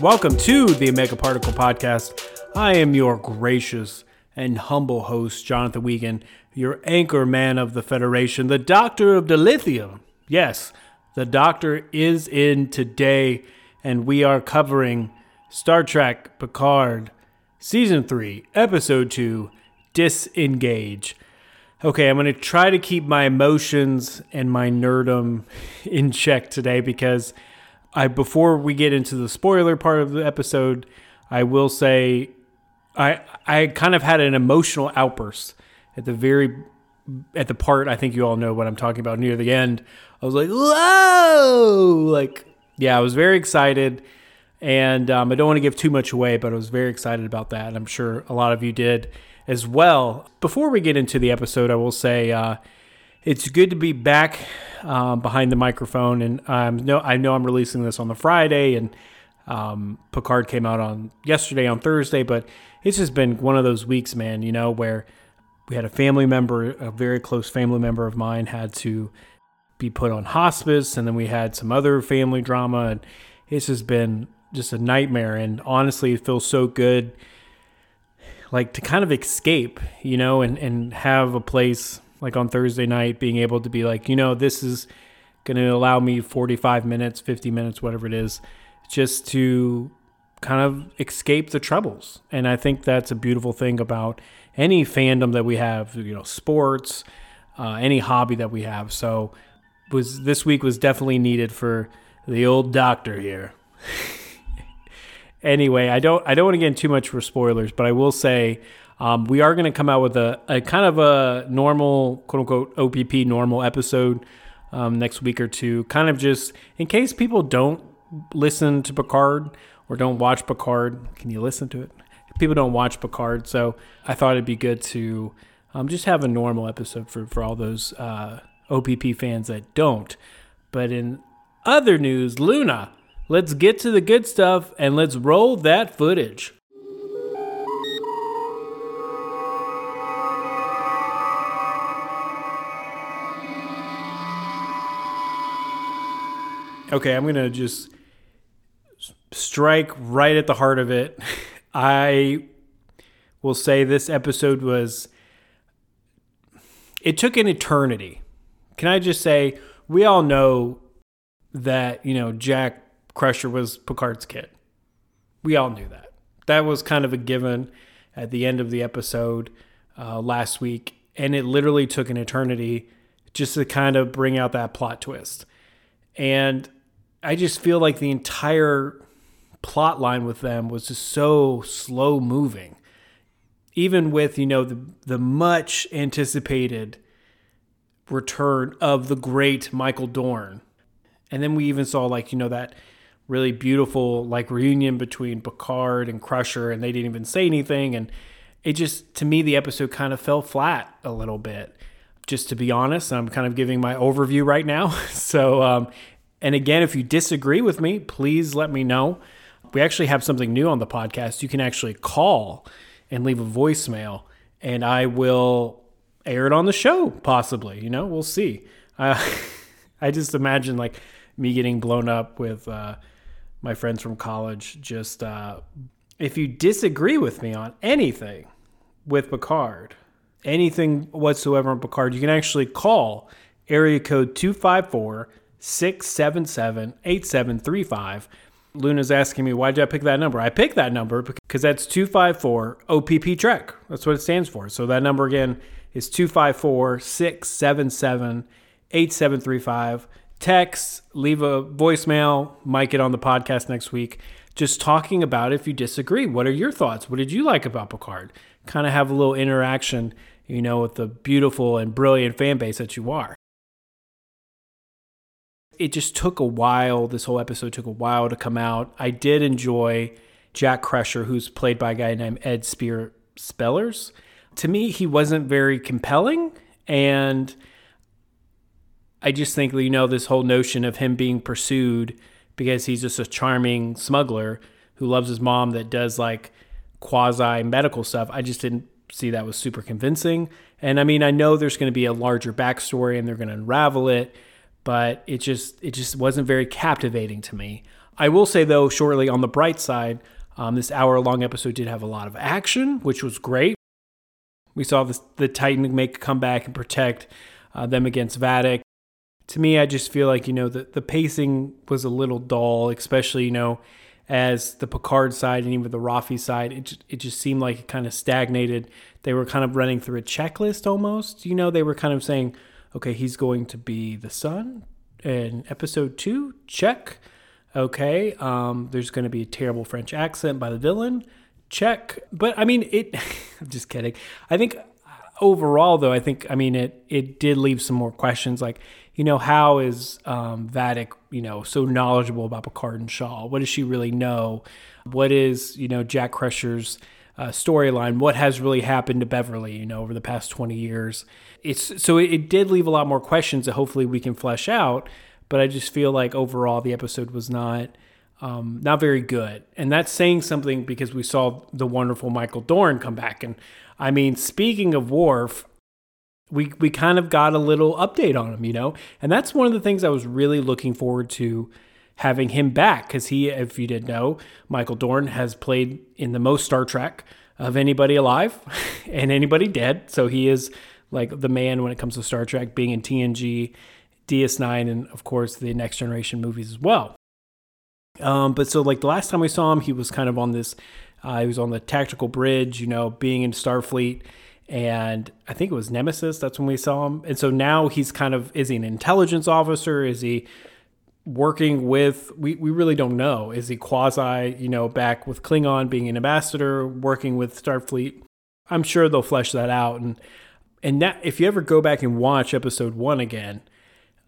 Welcome to the Omega Particle Podcast. I am your gracious and humble host, Jonathan Wiegand, your anchor man of the Federation, the Doctor of Dilithium. Yes, the Doctor is in today, and we are covering Star Trek Picard, Season 3, Episode 2 Disengage. Okay, I'm going to try to keep my emotions and my nerdum in check today because I before we get into the spoiler part of the episode, I will say I I kind of had an emotional outburst at the very at the part I think you all know what I'm talking about near the end. I was like, "Whoa!" Like, yeah, I was very excited, and um, I don't want to give too much away, but I was very excited about that, and I'm sure a lot of you did as well. Before we get into the episode, I will say. Uh, it's good to be back um, behind the microphone, and um, no, I know I'm releasing this on the Friday, and um, Picard came out on yesterday on Thursday, but it's just been one of those weeks, man. You know where we had a family member, a very close family member of mine, had to be put on hospice, and then we had some other family drama, and it's just been just a nightmare. And honestly, it feels so good, like to kind of escape, you know, and and have a place like on Thursday night, being able to be like, you know, this is going to allow me 45 minutes, 50 minutes, whatever it is, just to kind of escape the troubles. And I think that's a beautiful thing about any fandom that we have, you know, sports, uh, any hobby that we have. So was this week was definitely needed for the old doctor here. anyway, I don't I don't want to get into too much for spoilers, but I will say um, we are going to come out with a, a, kind of a normal, quote unquote, OPP normal episode um, next week or two. Kind of just in case people don't listen to Picard or don't watch Picard. Can you listen to it? People don't watch Picard. So I thought it'd be good to um, just have a normal episode for, for all those uh, OPP fans that don't. But in other news, Luna, let's get to the good stuff and let's roll that footage. Okay, I'm going to just strike right at the heart of it. I will say this episode was it took an eternity. Can I just say we all know that, you know, Jack Crusher was Picard's kid. We all knew that. That was kind of a given at the end of the episode uh, last week. And it literally took an eternity just to kind of bring out that plot twist. And I just feel like the entire plot line with them was just so slow moving. Even with, you know, the the much anticipated return of the great Michael Dorn. And then we even saw like, you know, that really beautiful like reunion between Picard and Crusher and they didn't even say anything and it just to me the episode kind of fell flat a little bit just to be honest i'm kind of giving my overview right now so um, and again, if you disagree with me, please let me know. We actually have something new on the podcast. You can actually call and leave a voicemail, and I will air it on the show, possibly. You know, we'll see. Uh, I just imagine like me getting blown up with uh, my friends from college. Just uh, if you disagree with me on anything with Picard, anything whatsoever on Picard, you can actually call area code 254 677 8735. Luna's asking me, why did I pick that number? I picked that number because that's 254 OPP Trek. That's what it stands for. So that number again is 254 677 8735. Text, leave a voicemail, might get on the podcast next week. Just talking about if you disagree. What are your thoughts? What did you like about Picard? Kind of have a little interaction, you know, with the beautiful and brilliant fan base that you are it just took a while. This whole episode took a while to come out. I did enjoy Jack Crusher, who's played by a guy named Ed Spear Speleers. To me, he wasn't very compelling. And I just think, you know, this whole notion of him being pursued because he's just a charming smuggler who loves his mom that does like quasi medical stuff. I just didn't see that was super convincing. And I mean, I know there's going to be a larger backstory and they're going to unravel it, but it just it just wasn't very captivating to me. I will say though, shortly on the bright side, um, this hour long episode did have a lot of action, which was great. We saw this, the Titan make a comeback and protect uh, them against Vadic. To me, I just feel like you know the the pacing was a little dull, especially you know as the Picard side and even the Raffi side, it it just seemed like it kind of stagnated. They were kind of running through a checklist almost. You know, they were kind of saying, okay, he's going to be the son in episode two, check. Okay, um, there's going to be a terrible French accent by the villain, check. But I mean, it. I'm just kidding. I think overall, though, I think I mean it. It did leave some more questions, like you know, how is um, Vadic, you know, so knowledgeable about Picard and Shaw? What does she really know? What is, you know, Jack Crusher's uh, storyline? What has really happened to Beverly, you know, over the past 20 years? It's so it, it did leave a lot more questions that hopefully we can flesh out. But I just feel like overall the episode was not um, not very good, and that's saying something because we saw the wonderful Michael Dorn come back. And I mean, speaking of Worf, we we kind of got a little update on him, you know, and that's one of the things I was really looking forward to having him back because he, if you didn't know, Michael Dorn has played in the most Star Trek of anybody alive and anybody dead, so he is like the man when it comes to Star Trek, being in TNG, DS9, and of course the Next Generation movies as well. Um, but so like the last time we saw him, he was kind of on this. Uh, he was on the tactical bridge, you know, being in Starfleet and I think it was Nemesis. That's when we saw him. And so now he's kind of is he an intelligence officer? Is he working with? We we really don't know. Is he quasi you know back with Klingon being an ambassador, working with Starfleet? I'm sure they'll flesh that out. And and that if you ever go back and watch episode one again,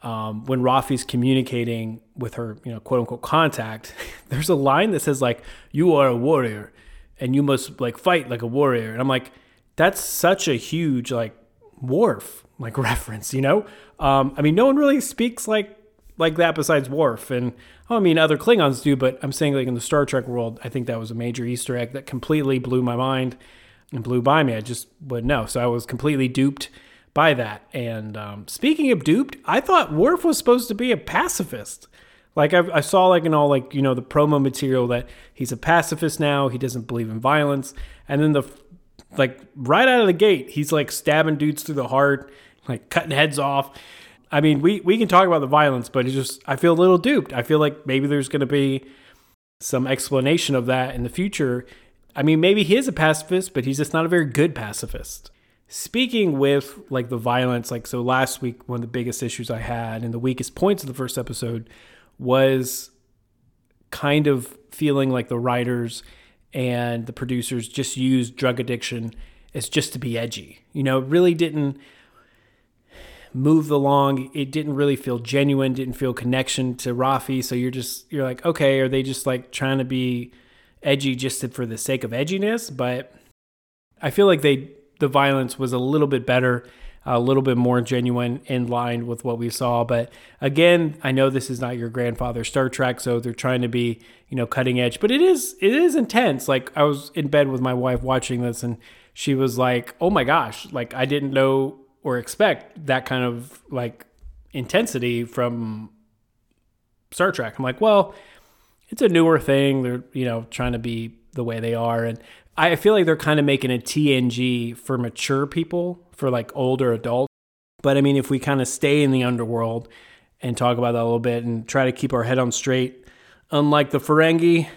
um, when Raffi's communicating with her, you know, quote unquote contact, there's a line that says like, "You are a warrior, and you must like fight like a warrior." And I'm like that's such a huge like Worf like reference, you know. Um, I mean, no one really speaks like like that besides Worf, and oh, I mean, other Klingons do, but I'm saying like in the Star Trek world, I think that was a major Easter egg that completely blew my mind and blew by me. I just wouldn't know, so I was completely duped by that. And um, speaking of duped, I thought Worf was supposed to be a pacifist. Like I, I, saw like in all like you know the promo material that he's a pacifist now. He doesn't believe in violence. And then the like right out of the gate, he's like stabbing dudes through the heart, like cutting heads off. I mean, we we can talk about the violence, but it's just I feel a little duped. I feel like maybe there's going to be some explanation of that in the future. I mean, maybe he is a pacifist, but he's just not a very good pacifist. Speaking with like the violence, like so last week, one of the biggest issues I had and the weakest points of the first episode was kind of feeling like the writers and the producers just used drug addiction as just to be edgy. You know, it really didn't move along. It didn't really feel genuine, didn't feel connection to Raffi. So you're just you're like, okay, are they just like trying to be edgy just for the sake of edginess? But I feel like they the violence was a little bit better a little bit more genuine in line with what we saw. But again, I know this is not your grandfather Star Trek, so they're trying to be, you know, cutting edge. But it is it is intense. Like I was in bed with my wife watching this and she was like, Oh my gosh, like I didn't know or expect that kind of like intensity from Star Trek. I'm like, well, it's a newer thing. They're, you know, trying to be the way they are. And I feel like they're kind of making a TNG for mature people, for like older adults. But I mean, if we kind of stay in the underworld and talk about that a little bit and try to keep our head on straight, unlike the Ferengi,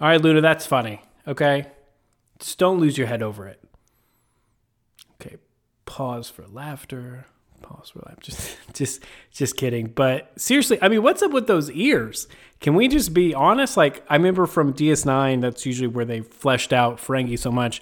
all right, Luna, that's funny. Okay. Just don't lose your head over it. Pause for laughter. Pause for laughter. Just, just, just kidding. But seriously, I mean, what's up with those ears? Can we just be honest? Like, I remember from DS9, that's usually where they fleshed out Ferengi so much.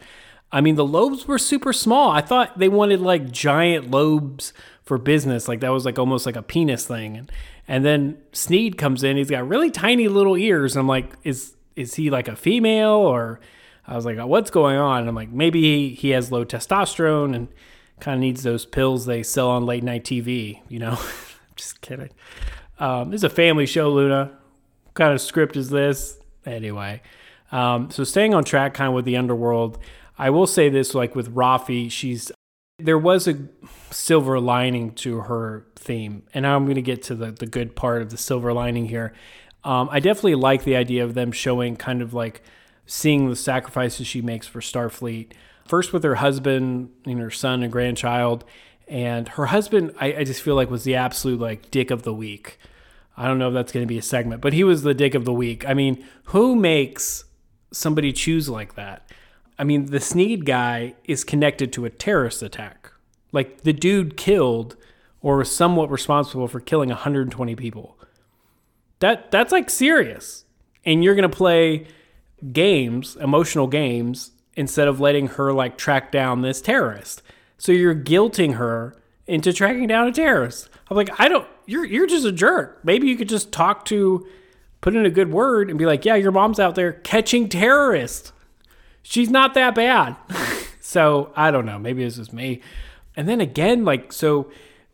I mean, the lobes were super small. I thought they wanted like giant lobes for business. Like, that was like almost like a penis thing. And, and then Sneed comes in. He's got really tiny little ears. I'm like, is is he like a female or I was like, what's going on? And I'm like, maybe he has low testosterone and kind of needs those pills they sell on late night TV, you know? Just kidding. Um, this is a family show, Luna. What kind of script is this? Anyway, um, so staying on track kind of with the underworld, I will say this like with Raffi, she's there was a silver lining to her theme. And now I'm going to get to the, the good part of the silver lining here. Um, I definitely like the idea of them showing kind of like seeing the sacrifices she makes for Starfleet. First with her husband and her son and grandchild. And her husband, I, I just feel like was the absolute like dick of the week. I don't know if that's going to be a segment, but he was the dick of the week. I mean, who makes somebody choose like that? I mean, the Sneed guy is connected to a terrorist attack. Like the dude killed or was somewhat responsible for killing 120 people. That that's like serious. And you're going to play games, emotional games instead of letting her like track down this terrorist. So you're guilting her into tracking down a terrorist. I'm like, I don't you're you're just a jerk. Maybe you could just talk to put in a good word and be like, "Yeah, your mom's out there catching terrorists." she's not that bad. so I don't know. Maybe it's just me. And then again, like so,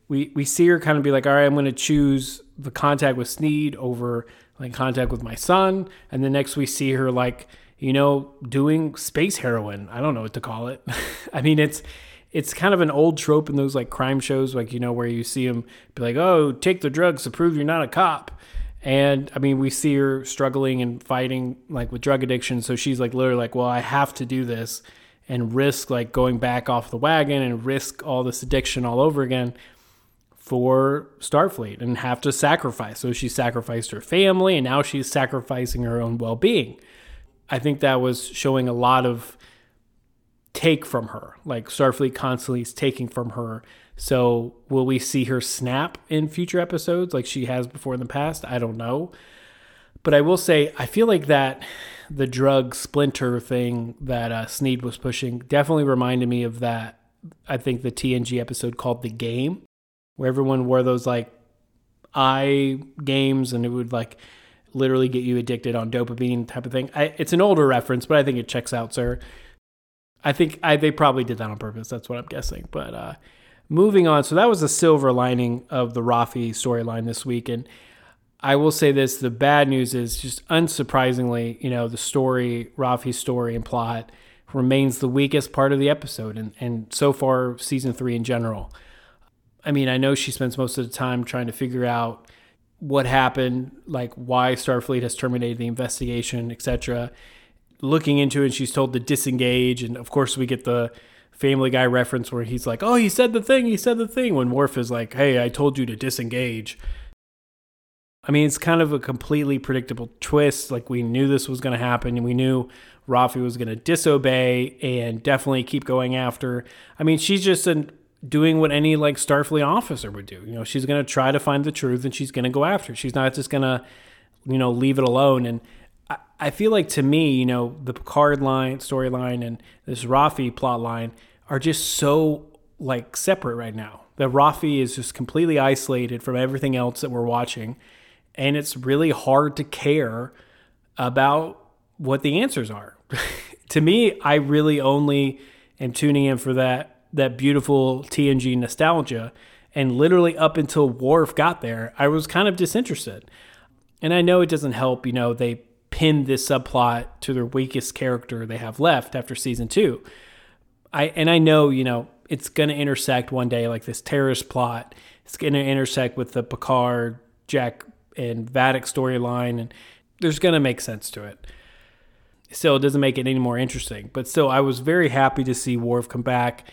we we see her kind of be like, all right, I'm going to choose the contact with Sneed over like contact with my son. And then next we see her like you know doing space heroin. I don't know what to call it. I mean, it's it's kind of an old trope in those like crime shows, like you know where you see them be like, oh, take the drugs to prove you're not a cop. And I mean, we see her struggling and fighting like with drug addiction. So she's like literally like, well, I have to do this and risk like going back off the wagon and risk all this addiction all over again for Starfleet and have to sacrifice. So she sacrificed her family and now she's sacrificing her own well being. I think that was showing a lot of take from her. Like Starfleet constantly is taking from her so will we see her snap in future episodes like she has before in the past? I don't know. But I will say, I feel like that the drug splinter thing that uh, Sneed was pushing definitely reminded me of that. I think the TNG episode called The Game, where everyone wore those like eye games and it would like literally get you addicted on dopamine type of thing. I, it's an older reference, but I think it checks out, sir. I think I, they probably did that on purpose. That's what I'm guessing. But uh, moving on, so that was the silver lining of the Raffi storyline this week. And I will say this the bad news is just unsurprisingly, you know, the story, Raffi's story and plot remains the weakest part of the episode and, and so far season three in general. I mean, I know she spends most of the time trying to figure out what happened, like why Starfleet has terminated the investigation, etc. Looking into it, she's told to disengage, and of course we get the Family Guy reference where he's like, "Oh, he said the thing, he said the thing." When Worf is like, "Hey, I told you to disengage." I mean, it's kind of a completely predictable twist. Like we knew this was going to happen, and we knew Raffi was going to disobey and definitely keep going after. I mean, she's just an, doing what any like Starfleet officer would do. You know, she's going to try to find the truth, and she's going to go after. It. She's not just going to, you know, leave it alone. And I, I feel like to me, you know, the Picard line storyline and this Raffi plot line are just so like separate right now. That Raffi is just completely isolated from everything else that we're watching, and it's really hard to care about what the answers are. to me, I really only am tuning in for that that beautiful TNG nostalgia, and literally up until Worf got there, I was kind of disinterested. And I know it doesn't help, you know, they pinned this subplot to their weakest character they have left after season two. I and I know you know it's going to intersect one day like this terrorist plot. It's going to intersect with the Picard, Jack, and Vadic storyline, and there's going to make sense to it. Still, it doesn't make it any more interesting, but still, I was very happy to see Worf come back.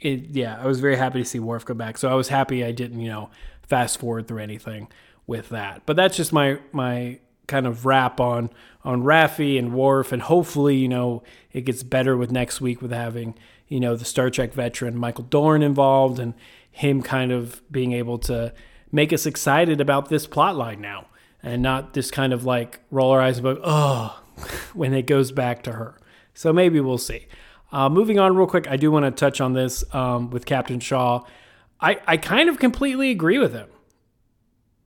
It, yeah, I was very happy to see Worf come back. So I was happy I didn't, you know, fast forward through anything with that. But that's just my my kind of wrap on on Raffi and Worf, and hopefully, you know, it gets better with next week with having, you know, the Star Trek veteran Michael Dorn involved and him kind of being able to make us excited about this plot line now and not this kind of like roll our eyes about, oh, when it goes back to her. So maybe we'll see. Uh, moving on real quick, I do want to touch on this um, with Captain Shaw. I, I kind of completely agree with him.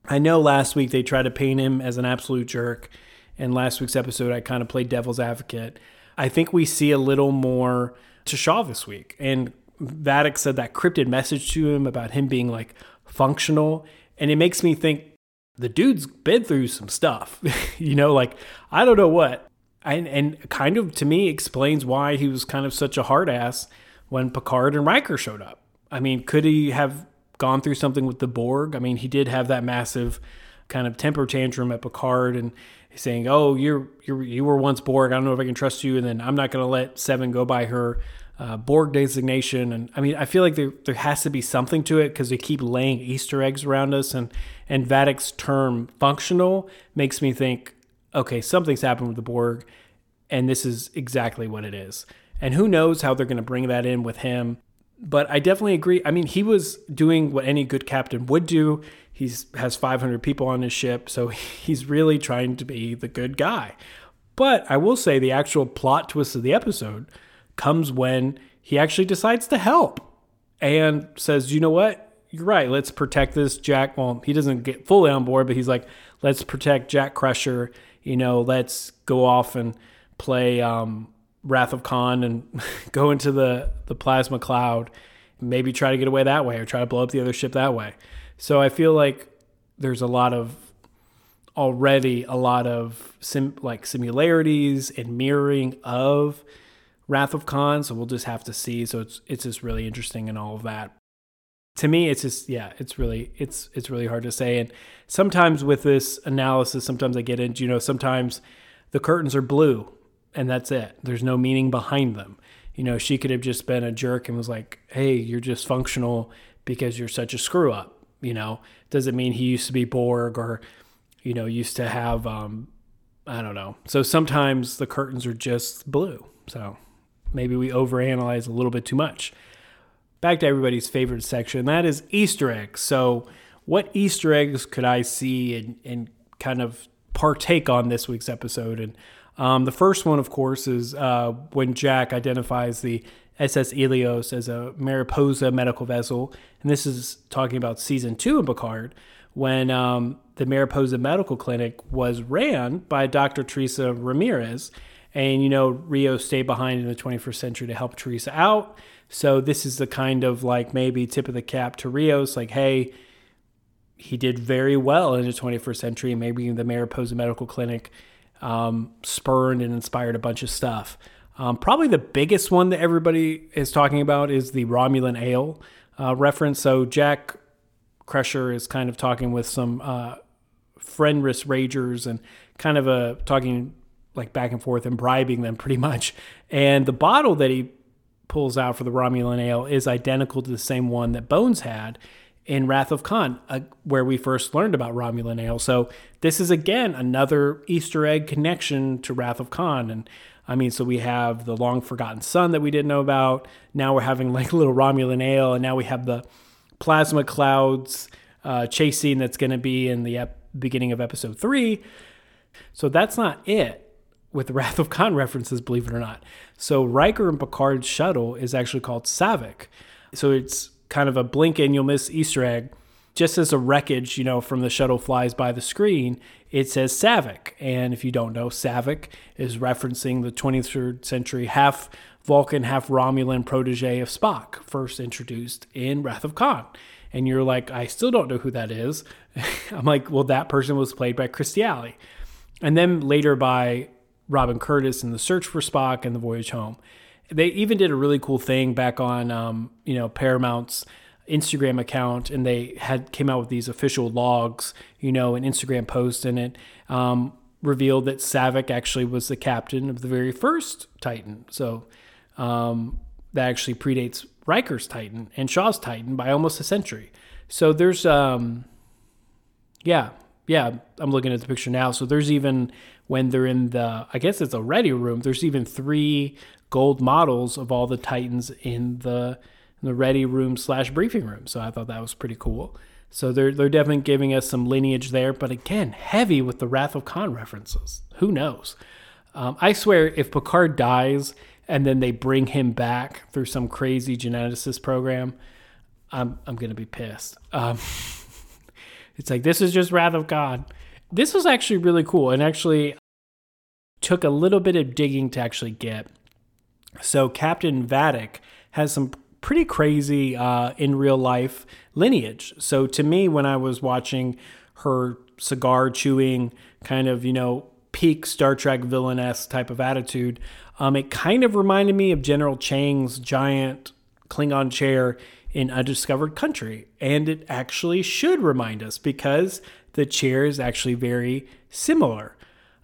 I know last week they tried to paint him as an absolute jerk and last week's episode, I kind of played devil's advocate. I think we see a little more to Shaw this week. And Vadic said that cryptid message to him about him being like functional. And it makes me think the dude's been through some stuff, you know, like I don't know what. And, and kind of to me explains why he was kind of such a hard ass when Picard and Riker showed up. I mean, could he have gone through something with the Borg? I mean, he did have that massive kind of temper tantrum at Picard and saying, "Oh, you're you you were once Borg. I don't know if I can trust you." And then I'm not going to let Seven go by her uh, Borg designation. And I mean, I feel like there there has to be something to it because they keep laying Easter eggs around us. And and Vadic's term "functional" makes me think, okay, something's happened with the Borg, and this is exactly what it is. And who knows how they're going to bring that in with him. But I definitely agree. I mean, he was doing what any good captain would do. He has 500 people on his ship, so he's really trying to be the good guy. But I will say the actual plot twist of the episode comes when he actually decides to help and says, you know what? You're right. Let's protect this Jack. Well, he doesn't get fully on board, but he's like, let's protect Jack Crusher. You know, let's go off and play um, Wrath of Khan and go into the, the plasma cloud. Maybe try to get away that way or try to blow up the other ship that way. So I feel like there's a lot of already a lot of sim, like similarities and mirroring of Wrath of Khan, so we'll just have to see. So it's it's just really interesting and all of that. To me, it's just yeah, it's really it's it's really hard to say. And sometimes with this analysis, sometimes I get into you know sometimes the curtains are blue and that's it. There's no meaning behind them. You know, she could have just been a jerk and was like, "Hey, you're just functional because you're such a screw up." You know, does it mean he used to be Borg or you know used to have um, I don't know. So sometimes the curtains are just blue. So maybe we overanalyze a little bit too much. Back to everybody's favorite section, that is Easter eggs. So, what Easter eggs could I see and, and kind of partake on this week's episode? And um, the first one, of course, is uh, when Jack identifies the SS Eleos as a Mariposa medical vessel. And this is talking about season two of Picard, when um, the Mariposa Medical Clinic was ran by Dr. Teresa Ramirez. And, you know, Rio stayed behind in the 21st century to help Teresa out. So this is the kind of like maybe tip of the cap to Rios, like, hey, he did very well in the 21st century. Maybe the Mariposa Medical Clinic um, spurned and inspired a bunch of stuff. Um, probably the biggest one that everybody is talking about is the Romulan ale uh, reference. So Jack Crusher is kind of talking with some uh, friendless ragers and kind of a talking like back and forth and bribing them pretty much. And the bottle that he pulls out for the Romulan ale is identical to the same one that Bones had in Wrath of Khan, uh, where we first learned about Romulan ale. So this is again another Easter egg connection to Wrath of Khan. And I mean, so we have the long forgotten son that we didn't know about. Now we're having like a little Romulan ale, and now we have the plasma clouds uh, chase scene that's going to be in the ep- beginning of episode three. So that's not it with Wrath of Khan references, believe it or not. So Riker and Picard's shuttle is actually called Saavik. So it's kind of a blink and you'll miss Easter egg. Just as a wreckage, you know, from the shuttle flies by the screen, it says Saavik. And if you don't know, Saavik is referencing the 23rd century half Vulcan, half Romulan protege of Spock, first introduced in Wrath of Khan. And you're like, I still don't know who that is. I'm like, well, that person was played by Kirstie Alley. And then later by Robin Curtis in The Search for Spock and The Voyage Home. They even did a really cool thing back on, um, you know, Paramount's Instagram account, and they had came out with these official logs, you know, an Instagram post, and it um, revealed that Saavik actually was the captain of the very first Titan. So um, that actually predates Riker's Titan and Shaw's Titan by almost a century. So there's, um, yeah, yeah, I'm looking at the picture now. So there's even when they're in the, I guess it's a ready room. There's even three gold models of all the Titans in the in the ready room slash briefing room. So I thought that was pretty cool. So they're they're definitely giving us some lineage there, but again, heavy with the Wrath of Khan references. Who knows? Um, I swear, if Picard dies and then they bring him back through some crazy geneticist program, I'm I'm gonna be pissed. Um, it's like this is just Wrath of God. This was actually really cool, and actually, took a little bit of digging to actually get. So Captain Vadic has some pretty crazy uh, in real life lineage. So to me, when I was watching her cigar chewing, kind of you know peak Star Trek villainess type of attitude, um, it kind of reminded me of General Chang's giant Klingon chair in Undiscovered Country, and it actually should remind us because the chair is actually very similar.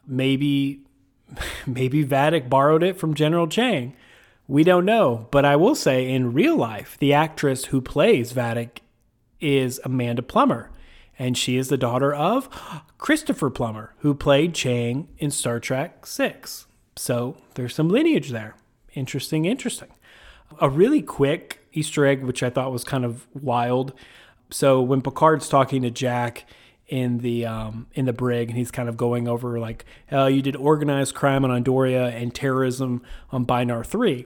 Maybe maybe Vadic borrowed it from General Chang. We don't know, but I will say in real life, the actress who plays Vadic is Amanda Plummer, and she is the daughter of Christopher Plummer, who played Chang in Star Trek 6. So there's some lineage there. Interesting, interesting. A really quick Easter egg, which I thought was kind of wild. So when Picard's talking to Jack, in the um, in the brig, and he's kind of going over like, uh, you did organized crime on Andoria and terrorism on Binar Three.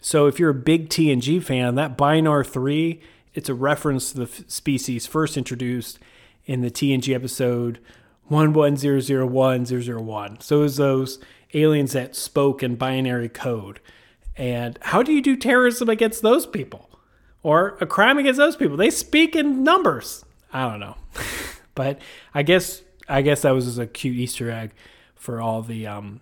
So if you're a big TNG fan, that Binar Three, it's a reference to the f- species first introduced in the TNG episode one one zero zero one zero zero one. So it was those aliens that spoke in binary code. And how do you do terrorism against those people? Or a crime against those people? They speak in numbers. I don't know. But I guess I guess that was just a cute Easter egg for all the um,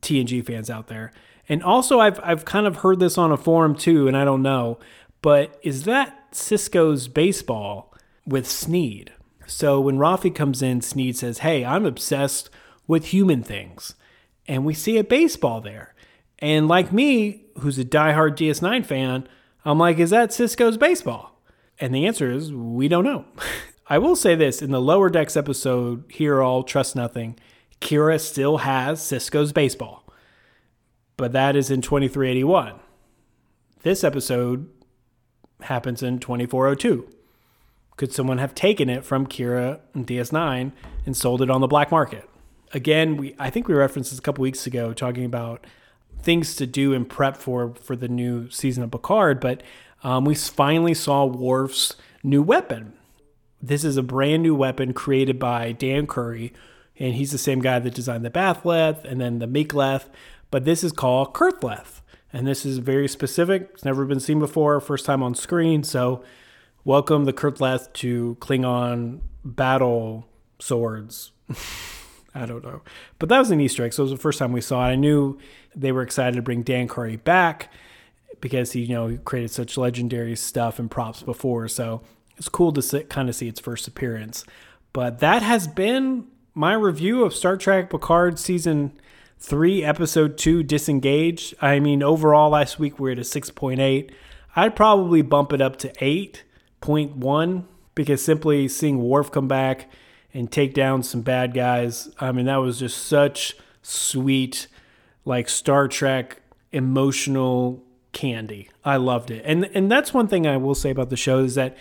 TNG fans out there. And also, I've I've kind of heard this on a forum too, and I don't know, but is that Sisko's baseball with Sneed? So when Raffi comes in, Sneed says, "Hey, I'm obsessed with human things," and we see a baseball there. And like me, who's a diehard DS9 fan, I'm like, "Is that Sisko's baseball?" And the answer is, we don't know. I will say this in the Lower Decks episode, Hear All, Trust Nothing, Kira still has Sisko's baseball, but that is in 2381. This episode happens in 2402. Could someone have taken it from Kira and DS9 and sold it on the black market? Again, we I think we referenced this a couple weeks ago talking about things to do and prep for for the new season of Picard, but um, we finally saw Worf's new weapon this is a brand new weapon created by Dan Curry, and he's the same guy that designed the Bat'leth and then the Mek'leth, but this is called Kur'theth. And this is very specific. It's never been seen before, first time on screen. So, welcome the Kur'theth to Klingon battle swords. I don't know. But that was an Easter egg. So it was the first time we saw it. I knew they were excited to bring Dan Curry back because he, you know, created such legendary stuff and props before. So it's cool to sit, kind of see its first appearance. But that has been my review of Star Trek Picard season three, episode two, Disengage. I mean, overall, last week we are at a 6.8. I'd probably bump it up to 8.1 because simply seeing Worf come back and take down some bad guys, I mean, that was just such sweet, like Star Trek emotional candy. I loved it. And and that's one thing I will say about the show is that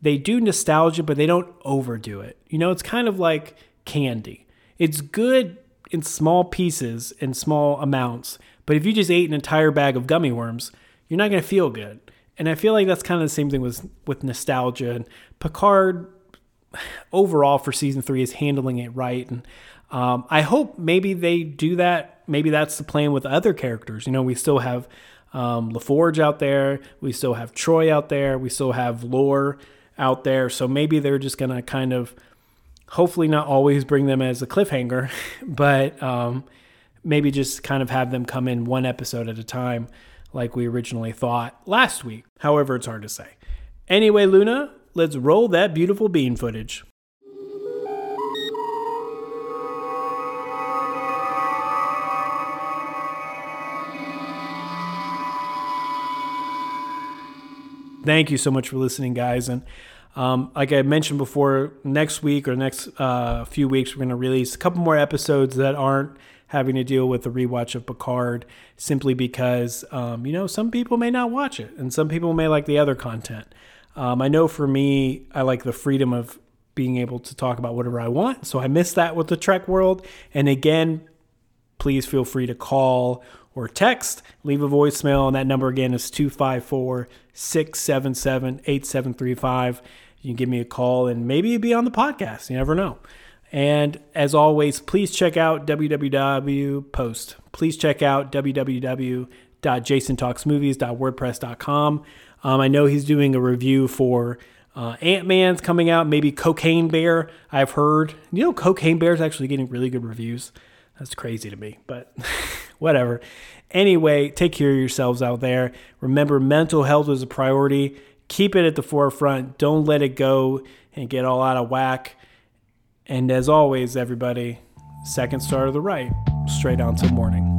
they do nostalgia, but they don't overdo it. You know, it's kind of like candy. It's good in small pieces and small amounts, but if you just ate an entire bag of gummy worms, you're not going to feel good. And I feel like that's kind of the same thing with with nostalgia. And Picard, overall for season three, is handling it right. And um, I hope maybe they do that. Maybe that's the plan with other characters. You know, we still have um, LaForge out there. We still have Troi out there. We still have Lore out there. So maybe they're just going to kind of, hopefully, not always bring them as a cliffhanger, but um, maybe just kind of have them come in one episode at a time, like we originally thought last week. However, it's hard to say. Anyway, Luna, let's roll that beautiful bean footage. Thank you so much for listening, guys. And um, like I mentioned before, next week or next uh, few weeks, we're going to release a couple more episodes that aren't having to deal with the rewatch of Picard simply because, um, you know, some people may not watch it and some people may like the other content. Um, I know for me, I like the freedom of being able to talk about whatever I want. So I miss that with the Trek world. And again, please feel free to call or text, leave a voicemail. And that number again is 254 677 8735. You can give me a call and maybe be on the podcast. You never know. And as always, please check out www post. Please check out www.jasontalksmovies.wordpress.com. Um, I know he's doing a review for uh, Ant Man's coming out, maybe Cocaine Bear. I've heard. You know, Cocaine Bear is actually getting really good reviews. That's crazy to me, but whatever. Anyway, take care of yourselves out there. Remember, mental health is a priority. Keep it at the forefront. Don't let it go and get all out of whack. And as always, everybody, second star to the right, straight on till morning.